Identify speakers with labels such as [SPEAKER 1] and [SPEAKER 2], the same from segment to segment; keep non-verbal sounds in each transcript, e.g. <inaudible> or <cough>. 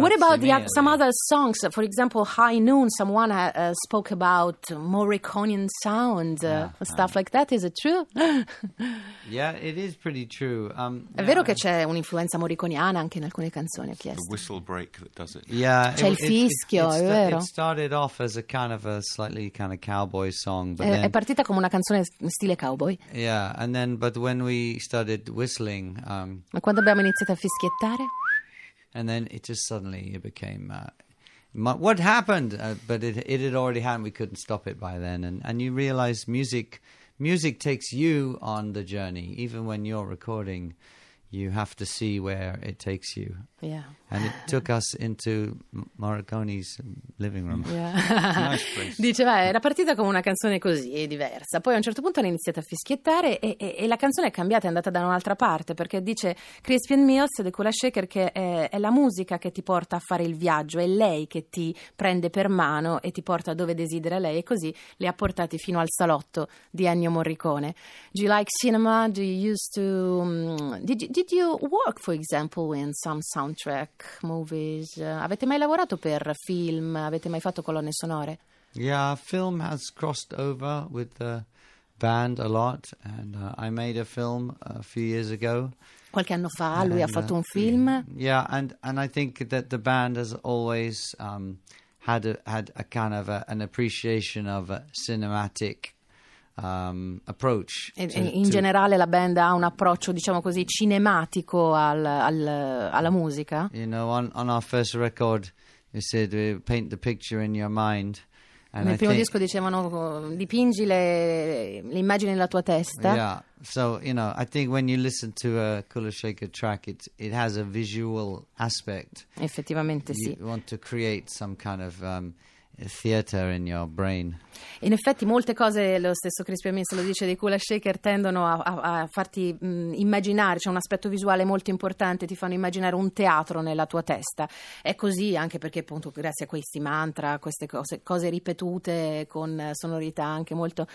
[SPEAKER 1] And what about the, some other songs? For example, High Noon, someone uh, uh, spoke about Morriconian sound, uh,
[SPEAKER 2] Yeah,
[SPEAKER 1] stuff like that. Is it true? <laughs>
[SPEAKER 2] Yeah, it is pretty true. Um,
[SPEAKER 1] È vero che c'è un'influenza morriconiana anche in alcune canzoni, ho
[SPEAKER 3] The
[SPEAKER 1] chiesto.
[SPEAKER 3] whistle break that does it.
[SPEAKER 2] Yeah,
[SPEAKER 1] C'è il fischio, è
[SPEAKER 2] sta-
[SPEAKER 1] vero.
[SPEAKER 2] It started off as a kind of a slightly kind of cowboy song, but
[SPEAKER 1] È,
[SPEAKER 2] then
[SPEAKER 1] è partita come una canzone stile cowboy,
[SPEAKER 2] yeah, and then but when we started whistling, um,
[SPEAKER 1] ma quando abbiamo iniziato a fischiettare,
[SPEAKER 2] and then it just suddenly it became. Uh, what happened? Uh, but it it had already happened. We couldn't stop it by then, and and you realize music music takes you on the journey. Even when you're recording, you have to see where it takes you.
[SPEAKER 1] yeah.
[SPEAKER 2] And it took us into Morricone's living room.
[SPEAKER 1] Yeah. <laughs>
[SPEAKER 3] Nice place. <laughs>
[SPEAKER 1] Diceva, era partita come una canzone così, diversa. Poi a un certo punto hanno iniziato a fischiettare e, e- e la canzone è cambiata, è andata da un'altra parte, perché dice Crispian Mills di Kula Shaker che è, è la musica che ti porta a fare il viaggio, è lei che ti prende per mano e ti porta dove desidera lei e così li ha portati fino al salotto di Ennio Morricone. Do you like cinema? Do you used to... um, did, you- did you work, for example, in some soundtrack movies? Uh, avete mai lavorato per film? Avete mai fatto colonne sonore?
[SPEAKER 2] Yeah, film has crossed over with the band a lot, and uh, I made a film a few years ago.
[SPEAKER 1] Qualche anno fa lui ha
[SPEAKER 2] And,
[SPEAKER 1] fatto
[SPEAKER 2] uh,
[SPEAKER 1] un film.
[SPEAKER 2] Yeah, and, and I think that the band has always um, had a, had a kind of a, an appreciation of a cinematic um, approach.
[SPEAKER 1] E-
[SPEAKER 2] to-
[SPEAKER 1] in
[SPEAKER 2] to-
[SPEAKER 1] generale la band ha un approccio, diciamo così, cinematico al- al- alla musica.
[SPEAKER 2] You know, on, on our first record, we said uh, paint the picture in your mind. And
[SPEAKER 1] Nel
[SPEAKER 2] I
[SPEAKER 1] primo
[SPEAKER 2] think-
[SPEAKER 1] disco dicevano dipingi le, le immagini nella tua testa.
[SPEAKER 2] Yeah. So you know, I think when you listen to a Kula Shaker track, it it has a visual aspect.
[SPEAKER 1] Effettivamente sì.
[SPEAKER 2] You want to create some kind of um, theater in your brain.
[SPEAKER 1] In effetti molte cose, lo stesso Crispy Mills lo dice, dei Kula Shaker tendono a, a- a farti mh, immaginare, c'è un aspetto visuale molto importante, ti fanno immaginare un teatro nella tua testa. È così anche perché appunto grazie a questi mantra, queste cose, cose ripetute con sonorità anche molto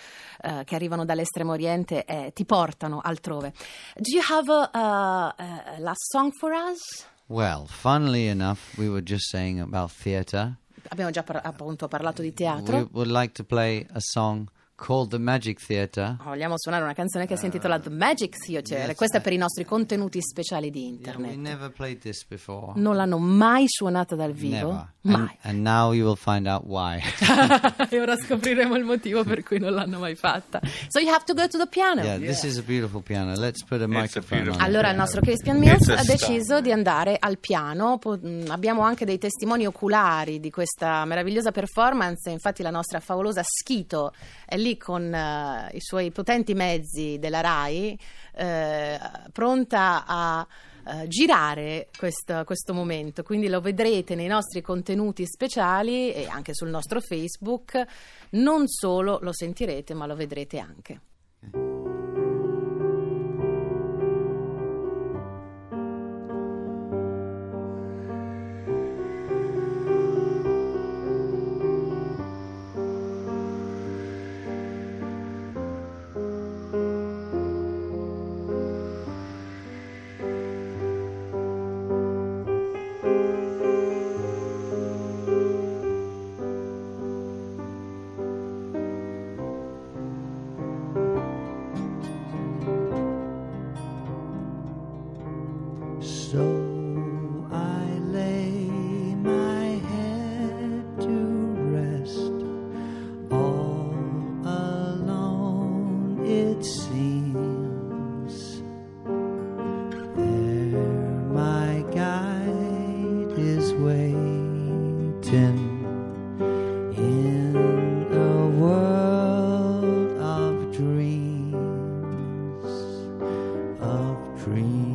[SPEAKER 1] eh, che arrivano dall'estremo oriente eh, ti portano altrove. Do you have a- a last song for us?
[SPEAKER 2] Well, funnily enough, we were just saying about theater.
[SPEAKER 1] Abbiamo già par- appunto parlato di
[SPEAKER 2] We
[SPEAKER 1] teatro.
[SPEAKER 2] would like to play a song called The Magic Theater.
[SPEAKER 1] Vogliamo suonare una canzone che si intitola The Magic Theater.
[SPEAKER 2] yes,
[SPEAKER 1] Questa è per i nostri contenuti speciali di
[SPEAKER 2] Yeah,
[SPEAKER 1] internet.
[SPEAKER 2] we never played this before.
[SPEAKER 1] Non l'hanno mai suonata dal vivo?
[SPEAKER 2] Never.
[SPEAKER 1] Mai.
[SPEAKER 2] And, and now you will find out why. <laughs>
[SPEAKER 1] e ora scopriremo il motivo per cui non l'hanno mai fatta. So you have to go to the piano.
[SPEAKER 2] yeah, this is a beautiful piano. Let's put a
[SPEAKER 3] a
[SPEAKER 2] microphone it.
[SPEAKER 1] Allora il nostro Crispian Mills
[SPEAKER 3] a
[SPEAKER 1] ha deciso di andare al piano, Po- mh, abbiamo anche dei testimoni oculari di questa meravigliosa performance, infatti la nostra favolosa Schito è lì con eh, i suoi potenti mezzi della RAI, eh, pronta a eh, girare questo, questo momento, quindi lo vedrete nei nostri contenuti speciali e anche sul nostro Facebook, non solo lo sentirete ma lo vedrete anche.
[SPEAKER 4] In a world of dreams, of dreams.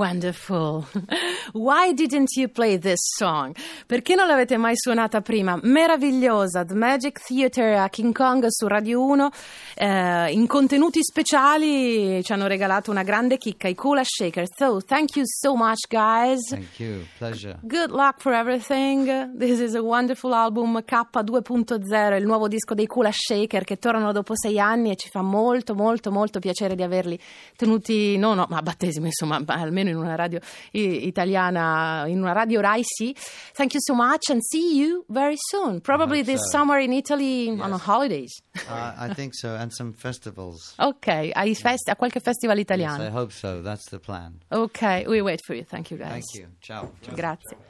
[SPEAKER 1] Wonderful. <laughs> Why didn't you play this song? Perché non l'avete mai suonata prima? Meravigliosa. The Magic Theater a King Kong su Radio 1. Eh, in contenuti speciali ci hanno regalato una grande chicca, i Kula Shakers. So, thank you so much, guys.
[SPEAKER 2] Thank you. Pleasure.
[SPEAKER 1] Good luck for everything. This is a wonderful album K2.0, il nuovo disco dei Kula Shaker che tornano dopo sei anni e ci fa molto, molto, molto piacere di averli tenuti, no, no, ma a battesimo, insomma, almeno in una radio i- italiana, in una radio Rai sì. Thank you so much and see you very soon. Probably this
[SPEAKER 2] so.
[SPEAKER 1] summer in Italy on
[SPEAKER 2] Yes.
[SPEAKER 1] holidays. <laughs>
[SPEAKER 2] Uh, I think so, and some festivals.
[SPEAKER 1] Ok, fest- a qualche festival
[SPEAKER 2] Yes,
[SPEAKER 1] italiano.
[SPEAKER 2] I hope so. That's the plan.
[SPEAKER 1] Ok, we wait for you. Thank you guys.
[SPEAKER 2] Thank you. Ciao. Ciao.
[SPEAKER 1] Grazie.